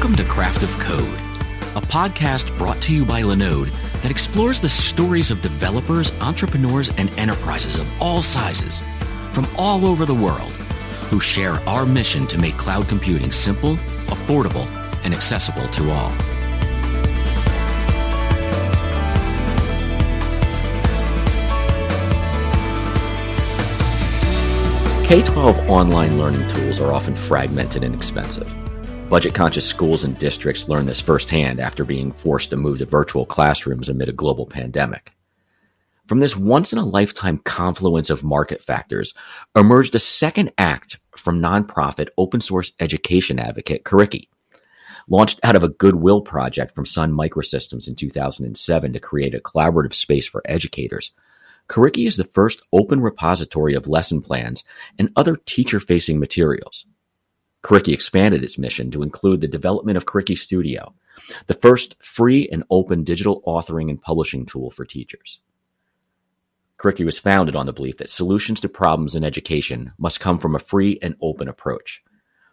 Welcome to Craft of Code, a podcast brought to you by Linode that explores the stories of developers, entrepreneurs, and enterprises of all sizes from all over the world who share our mission to make cloud computing simple, affordable, and accessible to all. K 12 online learning tools are often fragmented and expensive. Budget conscious schools and districts learn this firsthand after being forced to move to virtual classrooms amid a global pandemic. From this once in a lifetime confluence of market factors emerged a second act from nonprofit open source education advocate Curriki. Launched out of a goodwill project from Sun Microsystems in 2007 to create a collaborative space for educators, Curriki is the first open repository of lesson plans and other teacher facing materials. Curriki expanded its mission to include the development of Curriki Studio, the first free and open digital authoring and publishing tool for teachers. Curriki was founded on the belief that solutions to problems in education must come from a free and open approach,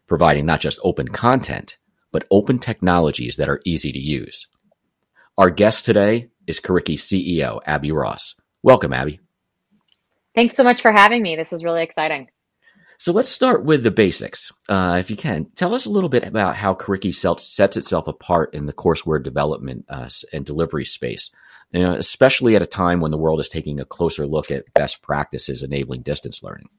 providing not just open content, but open technologies that are easy to use. Our guest today is Curriki CEO, Abby Ross. Welcome, Abby. Thanks so much for having me. This is really exciting. So let's start with the basics, uh, if you can. Tell us a little bit about how Curriki sets itself apart in the courseware development uh, and delivery space, you know, especially at a time when the world is taking a closer look at best practices enabling distance learning.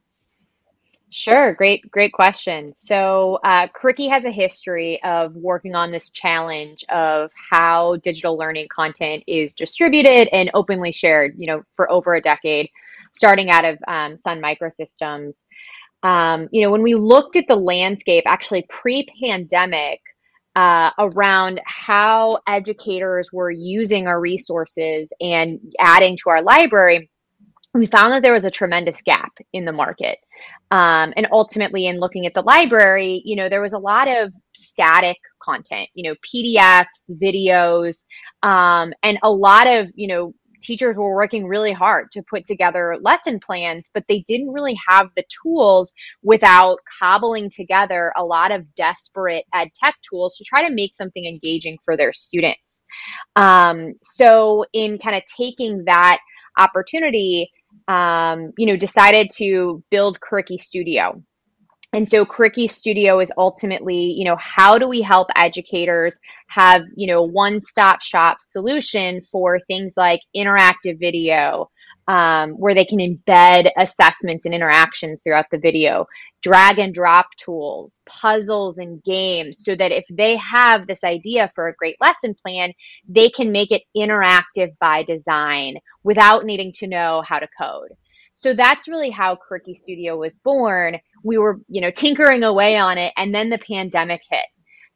Sure, great, great question. So, uh, has a history of working on this challenge of how digital learning content is distributed and openly shared. You know, for over a decade, starting out of um, Sun Microsystems um, you know, when we looked at the landscape actually pre pandemic uh, around how educators were using our resources and adding to our library, we found that there was a tremendous gap in the market. Um, and ultimately, in looking at the library, you know, there was a lot of static content, you know, PDFs, videos, um, and a lot of, you know, teachers were working really hard to put together lesson plans, but they didn't really have the tools without cobbling together a lot of desperate ed tech tools to try to make something engaging for their students. Um, so, in kind of taking that opportunity, um, you know, decided to build Curriki Studio and so Curriki Studio is ultimately, you know, how do we help educators have, you know, one-stop shop solution for things like interactive video, um, where they can embed assessments and interactions throughout the video, drag and drop tools, puzzles and games, so that if they have this idea for a great lesson plan, they can make it interactive by design without needing to know how to code. So that's really how Curriki Studio was born. We were, you know, tinkering away on it and then the pandemic hit.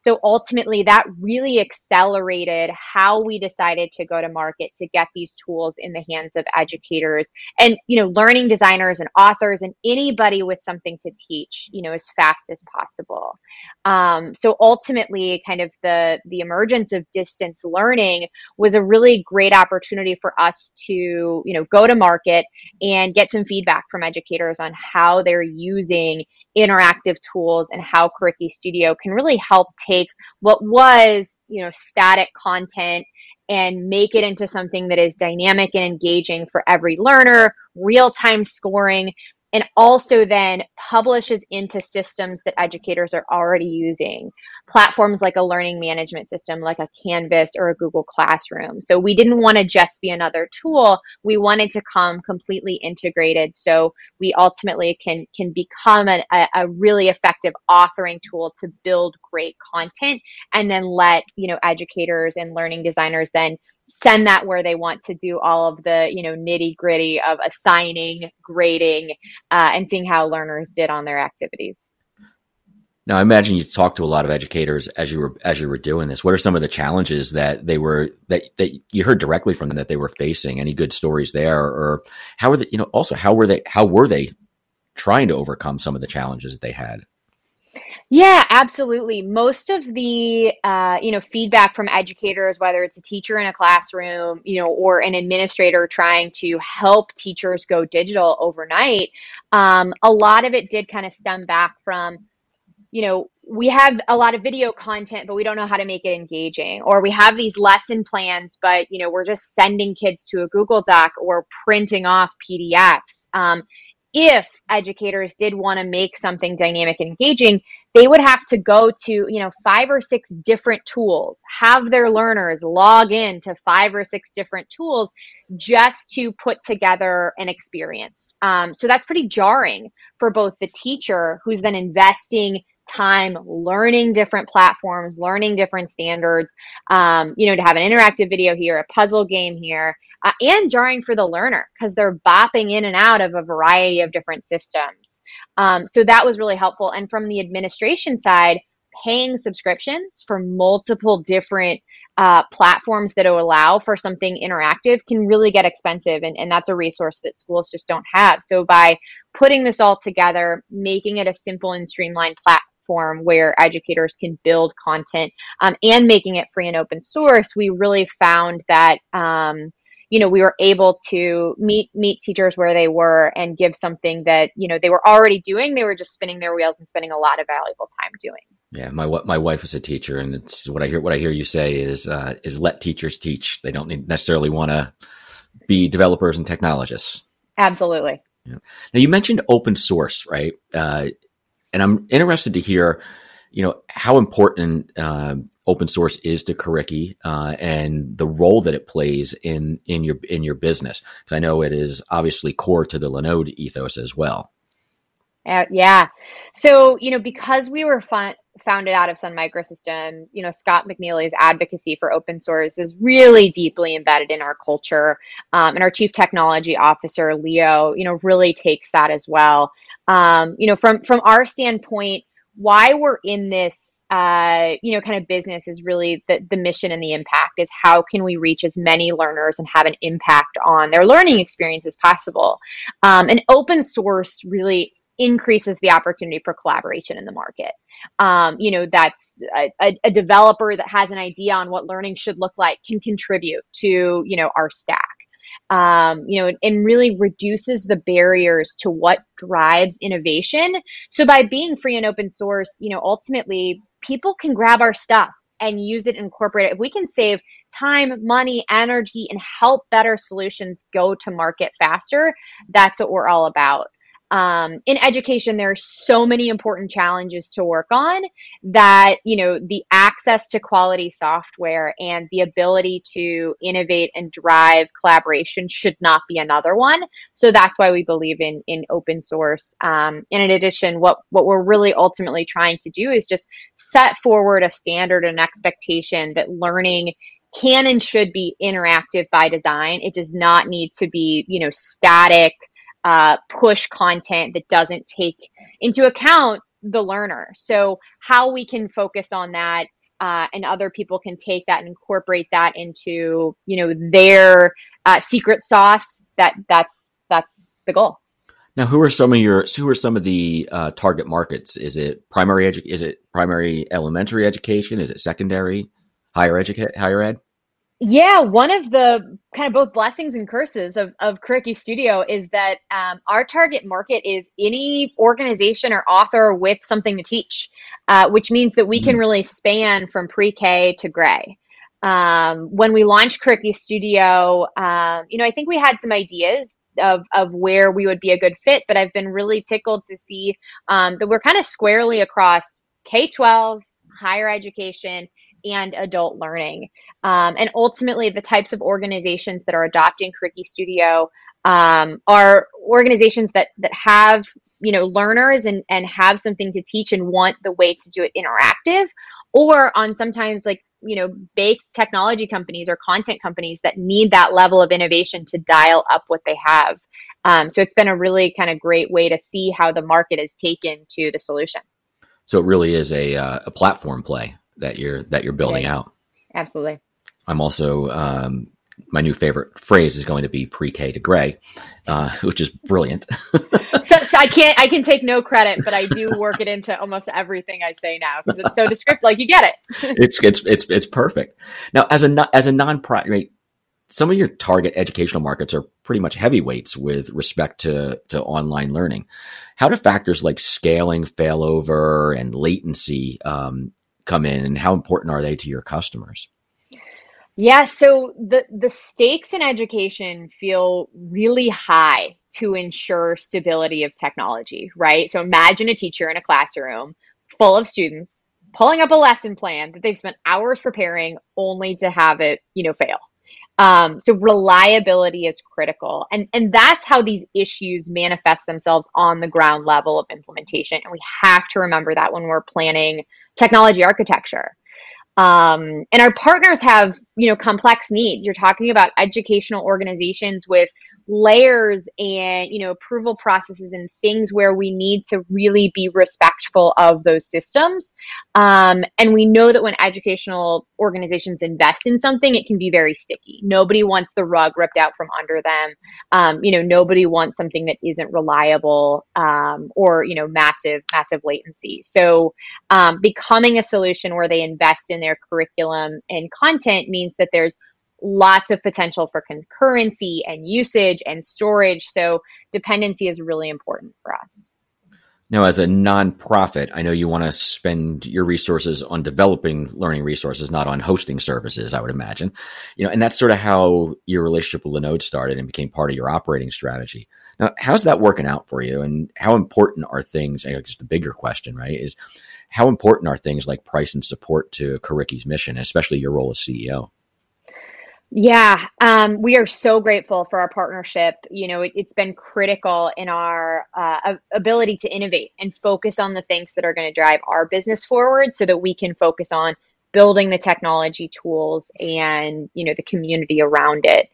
So ultimately, that really accelerated how we decided to go to market to get these tools in the hands of educators and, you know, learning designers and authors and anybody with something to teach, you know, as fast as possible. Um, so ultimately, kind of the the emergence of distance learning was a really great opportunity for us to, you know, go to market and get some feedback from educators on how they're using interactive tools and how Curriki Studio can really help take what was, you know, static content and make it into something that is dynamic and engaging for every learner, real time scoring, and also then publishes into systems that educators are already using. Platforms like a learning management system like a canvas or a google classroom. So we didn't want to just be another tool. We wanted to come completely integrated. So we ultimately can can become a, a really effective authoring tool to build great content and then let you know educators and learning designers then send that where they want to do all of the you know nitty gritty of assigning grading uh, and seeing how learners did on their activities. Now i imagine you talked to a lot of educators as you were as you were doing this. What are some of the challenges that they were that that you heard directly from them that they were facing? Any good stories there? Or how were they you know also how were they how were they trying to overcome some of the challenges that they had yeah, absolutely. Most of the uh, you know feedback from educators, whether it's a teacher in a classroom, you know, or an administrator trying to help teachers go digital overnight, um, a lot of it did kind of stem back from you know, we have a lot of video content, but we don't know how to make it engaging. Or we have these lesson plans, but you know, we're just sending kids to a Google Doc or printing off PDFs. Um, if educators did want to make something dynamic and engaging, they would have to go to, you know, five or six different tools, have their learners log in to five or six different tools just to put together an experience. Um, so that's pretty jarring for both the teacher who's then investing time learning different platforms, learning different standards, um, you know, to have an interactive video here, a puzzle game here, uh, and jarring for the learner because they're bopping in and out of a variety of different systems. Um, so that was really helpful. And from the administration side, paying subscriptions for multiple different uh, platforms that will allow for something interactive can really get expensive. And, and that's a resource that schools just don't have. So by putting this all together, making it a simple and streamlined platform, platform where educators can build content um, and making it free and open source, we really found that um, you know we were able to meet meet teachers where they were and give something that you know they were already doing. They were just spinning their wheels and spending a lot of valuable time doing. Yeah, my my wife is a teacher, and it's what I hear. What I hear you say is uh, is let teachers teach. They don't necessarily want to be developers and technologists. Absolutely. Yeah. Now you mentioned open source, right? Uh, and I'm interested to hear, you know, how important uh, open source is to Curriki uh, and the role that it plays in in your in your business. Because I know it is obviously core to the Linode ethos as well. Uh, yeah. So you know, because we were fun- founded out of Sun Microsystems, you know, Scott McNealy's advocacy for open source is really deeply embedded in our culture. Um, and our chief technology officer, Leo, you know, really takes that as well. Um, you know, from from our standpoint, why we're in this uh, you know kind of business is really the, the mission and the impact is how can we reach as many learners and have an impact on their learning experience as possible um, and open source really increases the opportunity for collaboration in the market. Um, you know, that's a, a, a, developer that has an idea on what learning should look like can contribute to, you know, our stack. Um, you know, and really reduces the barriers to what drives innovation. So by being free and open source, you know, ultimately people can grab our stuff and use it incorporate it. If we can save time, money, energy, and help better solutions go to market faster, that's what we're all about um, in education there are so many important challenges to work on that you know the access to quality software and the ability to innovate and drive collaboration should not be another one. So that's why we believe in in open source. Um, and in addition what what we're really ultimately trying to do is just set forward a standard and expectation that learning can and should be interactive by design. It does not need to be you know static uh, push content that doesn't take into account the learner. So how we can focus on that uh, and other people can take that and incorporate that into you know their uh, secret sauce. That that's that's the goal. Now, who are some of your who are some of the uh, target markets? Is it primary edu- Is it primary elementary education? Is it secondary, higher educate, higher ed? Yeah, one of the kind of both blessings and curses of, of Curriki Studio is that um, our target market is any organization or author with something to teach, uh, which means that we can mm-hmm. really span from pre-K to gray. Um, when we launched Curriki Studio, um, you know, I think we had some ideas of, of where we would be a good fit, but I've been really tickled to see um, that we're kind of squarely across K 12, higher education, and adult learning. Um, and ultimately, the types of organizations that are adopting Curriki Studio um, are organizations that that have you know learners and and have something to teach and want the way to do it interactive, or on sometimes like you know baked technology companies or content companies that need that level of innovation to dial up what they have. Um, so it's been a really kind of great way to see how the market is taken to the solution. So it really is a uh, a platform play that you're that you're building yeah. out. Absolutely. I'm also um, my new favorite phrase is going to be pre-K to gray, uh, which is brilliant. so, so, I can't I can take no credit, but I do work it into almost everything I say now because it's so descriptive. Like you get it. it's it's it's it's perfect. Now, as a as a non-profit, some of your target educational markets are pretty much heavyweights with respect to, to online learning. How do factors like scaling, failover, and latency um, come in, and how important are they to your customers? Yeah, so the the stakes in education feel really high to ensure stability of technology, right? So imagine a teacher in a classroom full of students pulling up a lesson plan that they've spent hours preparing only to have it, you know, fail. Um, so reliability is critical, and and that's how these issues manifest themselves on the ground level of implementation. And we have to remember that when we're planning technology architecture. Um, and our partners have you know complex needs. You're talking about educational organizations with layers and you know approval processes and things where we need to really be respectful of those systems. Um, and we know that when educational organizations invest in something it can be very sticky. Nobody wants the rug ripped out from under them. Um, you know nobody wants something that isn't reliable um, or you know massive massive latency. So um, becoming a solution where they invest in their curriculum and content means that there's lots of potential for concurrency and usage and storage. So dependency is really important for us. Now, as a nonprofit, I know you want to spend your resources on developing learning resources, not on hosting services. I would imagine, you know, and that's sort of how your relationship with Linode started and became part of your operating strategy. Now, how's that working out for you, and how important are things? I guess the bigger question, right, is how important are things like price and support to Curriki's mission, especially your role as CEO? Yeah, um, we are so grateful for our partnership. You know, it, has been critical in our uh, ability to innovate and focus on the things that are going to drive our business forward so that we can focus on building the technology tools and, you know, the community around it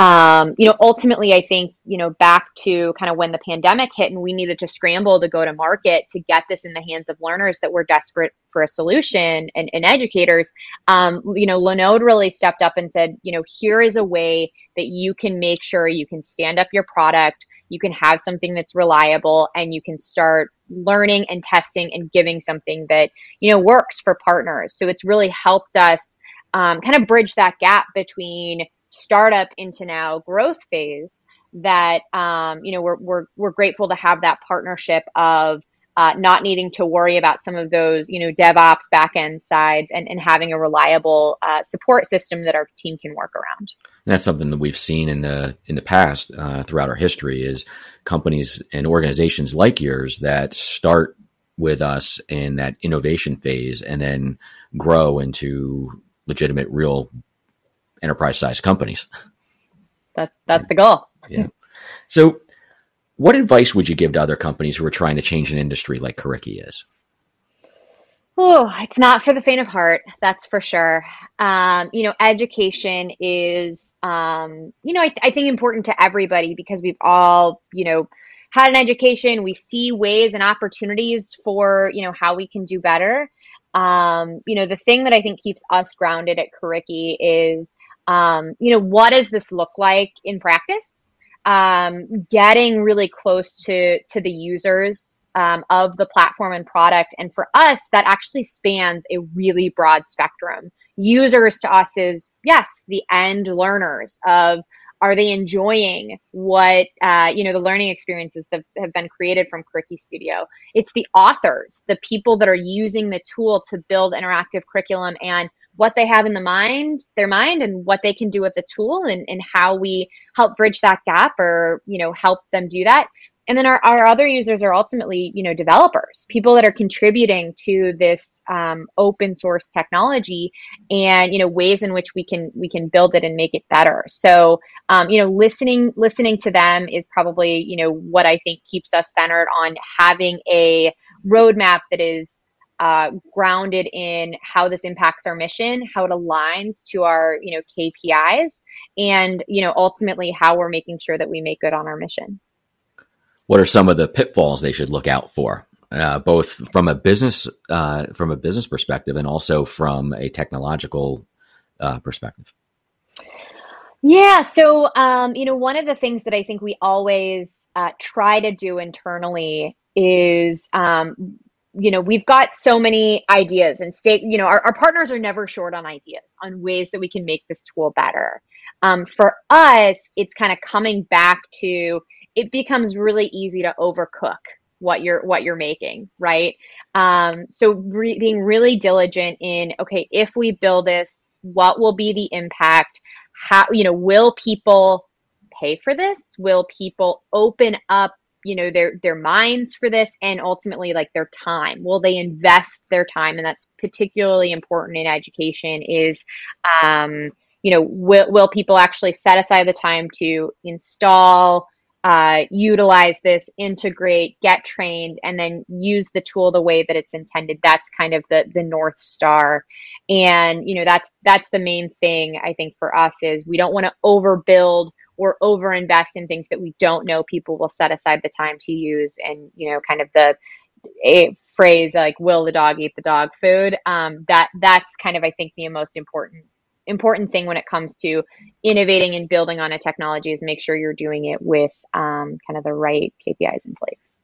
um, you know, ultimately, I think, you know, back to kind of when the pandemic hit and we needed to scramble to go to market to get this in the hands of learners that were desperate for a solution and, and educators, um, you know, Linode really stepped up and said, you know, here is a way that you can make sure you can stand up your product, you can have something that's reliable, and you can start learning and testing and giving something that, you know, works for partners. So it's really helped us um, kind of bridge that gap between startup into now growth phase that um, you know we're, we're we're grateful to have that partnership of uh, not needing to worry about some of those you know DevOps backend sides and, and having a reliable uh, support system that our team can work around. And that's something that we've seen in the in the past uh, throughout our history is companies and organizations like yours that start with us in that innovation phase and then grow into legitimate real enterprise sized companies. That's that's the goal. yeah. So, what advice would you give to other companies who are trying to change an industry like Curriki is? Oh, it's not for the faint of heart, that's for sure. Um, you know, education is, um, you know, I, I think important to everybody because we've all, you know, had an education. We see ways and opportunities for, you know, how we can do better. Um, you know, the thing that I think keeps us grounded at Curriki is um, you know, what does this look like in practice? Um, getting really close to to the users um, of the platform and product, and for us, that actually spans a really broad spectrum. Users to us is yes, the end learners of are they enjoying what uh, you know the learning experiences that have been created from Curriki Studio? It's the authors, the people that are using the tool to build interactive curriculum and what they have in the mind, their mind, and what they can do with the tool, and, and how we help bridge that gap or you know help them do that. And then our, our other users are ultimately you know developers, people that are contributing to this um, open source technology, and you know ways in which we can we can build it and make it better. So um, you know listening listening to them is probably you know what I think keeps us centered on having a roadmap that is uh, grounded in how this impacts our mission, how it aligns to our you know KPIs, and you know ultimately how we're making sure that we make good on our mission. What are some of the pitfalls they should look out for, uh, both from a business uh, from a business perspective and also from a technological uh, perspective? Yeah, so um, you know, one of the things that I think we always uh, try to do internally is um, you know we've got so many ideas and state you know our, our partners are never short on ideas on ways that we can make this tool better. Um, for us, it's kind of coming back to it becomes really easy to overcook what you're what you're making right? Um, so re- being really diligent in okay if we build this what will be the impact? How you know will people pay for this? Will people open up you know their their minds for this and ultimately like their time. Will they invest their time? And that's particularly important in education is um, you know will, will people actually set aside the time to install uh, utilize this integrate get trained and then use the tool the way that it's intended? That's kind of the the north star. And you know that's that's the main thing i think for us is we don't want to overbuild or overinvest in things that we don't know people will set aside the time to use and you know kind of the a phrase like will the dog eat the dog food? Um, that that's kind of i think the most important important thing when it comes to innovating and building on a technology is make sure you're doing it with um, kind of the right kpis in place.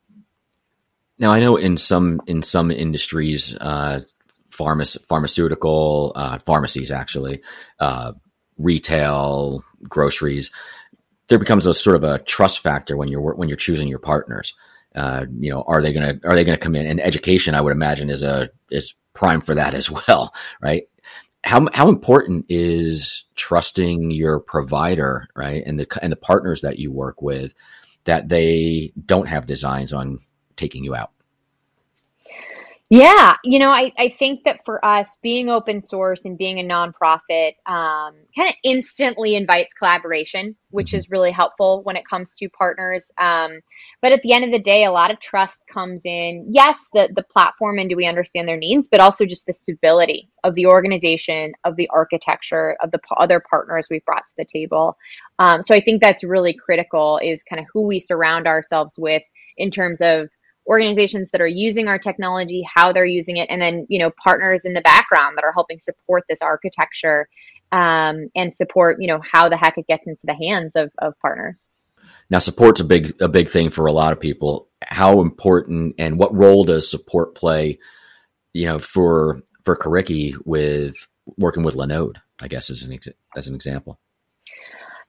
Now i know in some in some industries uh, pharma- pharmaceutical uh, pharmacies actually uh, retail groceries there becomes a sort of a trust factor when you're when you're choosing your partners. Uh, you know, are they gonna are they gonna come in? And education, I would imagine, is a is prime for that as well, right? How how important is trusting your provider, right, and the and the partners that you work with, that they don't have designs on taking you out? Yeah, you know, I, I think that for us, being open source and being a nonprofit um, kind of instantly invites collaboration, which mm-hmm. is really helpful when it comes to partners. Um, but at the end of the day, a lot of trust comes in, yes, the, the platform and do we understand their needs, but also just the stability of the organization, of the architecture, of the p- other partners we've brought to the table. Um, so I think that's really critical is kind of who we surround ourselves with in terms of organizations that are using our technology, how they're using it, and then you know partners in the background that are helping support this architecture um, and support you know how the heck it gets into the hands of, of partners. Now, support's a big a big thing for a lot of people. How important and what role does support play? You know, for for Curriki with working with Linode, I guess as an ex- as an example.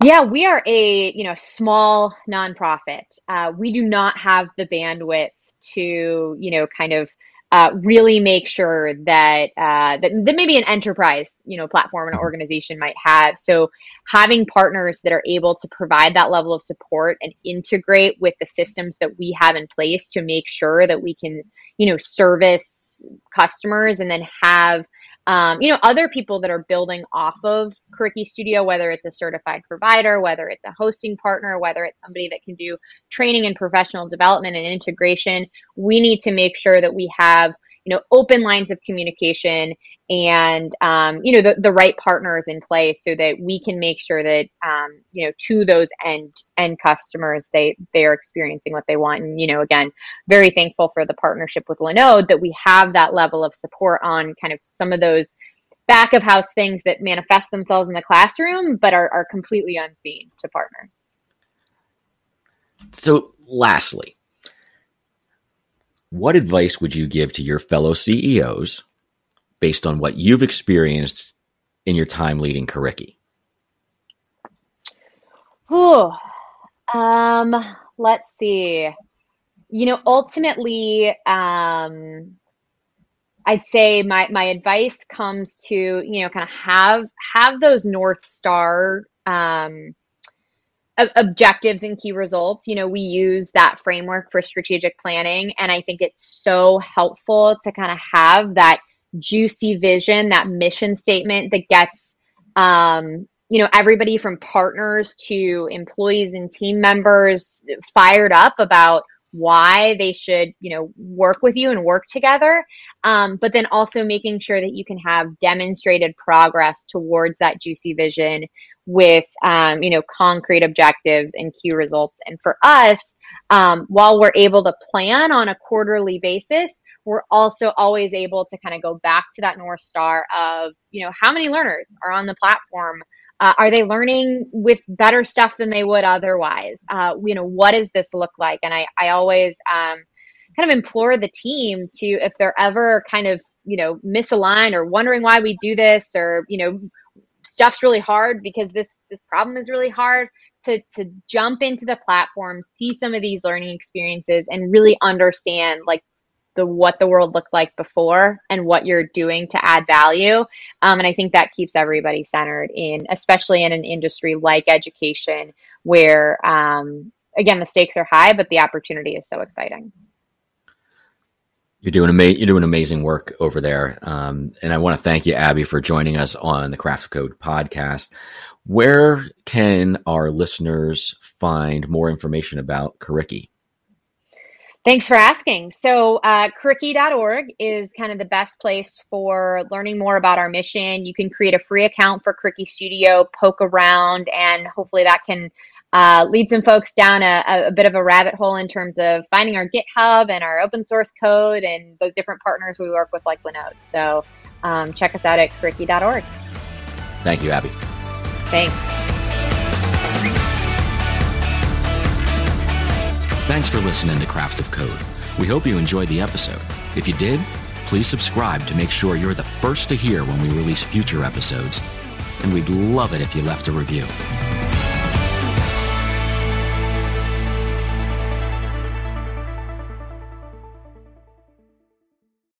Yeah, we are a you know small nonprofit. Uh, we do not have the bandwidth to you know kind of uh, really make sure that, uh, that that maybe an enterprise you know platform and mm-hmm. organization might have. So having partners that are able to provide that level of support and integrate with the systems that we have in place to make sure that we can you know service customers and then have um, you know, other people that are building off of Curriki Studio, whether it's a certified provider, whether it's a hosting partner, whether it's somebody that can do training and professional development and integration, we need to make sure that we have you know open lines of communication and um, you know the, the right partners in place so that we can make sure that um, you know to those end end customers they they are experiencing what they want. And you know again very thankful for the partnership with linode that we have that level of support on kind of some of those back of house things that manifest themselves in the classroom but are, are completely unseen to partners. So lastly what advice would you give to your fellow CEOs based on what you've experienced in your time leading Curriki? Oh, um, let's see. You know, ultimately, um, I'd say my my advice comes to you know kind of have have those north star um, objectives and key results you know we use that framework for strategic planning and i think it's so helpful to kind of have that juicy vision that mission statement that gets um, you know everybody from partners to employees and team members fired up about why they should you know work with you and work together. Um, but then also making sure that you can have demonstrated progress towards that juicy vision with um, you know concrete objectives and key results. And for us um, while we're able to plan on a quarterly basis we're also always able to kind of go back to that north star of you know how many learners are on the platform uh, are they learning with better stuff than they would otherwise? Uh, you know, what does this look like? And I, I always um, kind of implore the team to, if they're ever kind of, you know, misaligned or wondering why we do this or, you know, stuff's really hard because this this problem is really hard to to jump into the platform see some of these learning experiences and really understand like the what the world looked like before and what you're doing to add value um, and i think that keeps everybody centered in especially in an industry like education where um, again the stakes are high but the opportunity is so exciting you're doing ama- you're doing amazing work over there, um, and I want to thank you, Abby, for joining us on the Craft Code podcast. Where can our listeners find more information about Curriki? Thanks for asking. So, uh, Curriki.org is kind of the best place for learning more about our mission. You can create a free account for Curriki Studio, poke around, and hopefully that can uh, lead some folks down a, a, bit of a rabbit hole in terms of finding our GitHub and our open source code and the different partners we work with, like Linode. So um, check us out at curriki.org. Thank you, Abby. Thanks. Thanks for listening to Craft of Code. We hope you enjoyed the episode. If you did, please subscribe to make sure you're the first to hear when we release future episodes. And we'd love it if you left a review.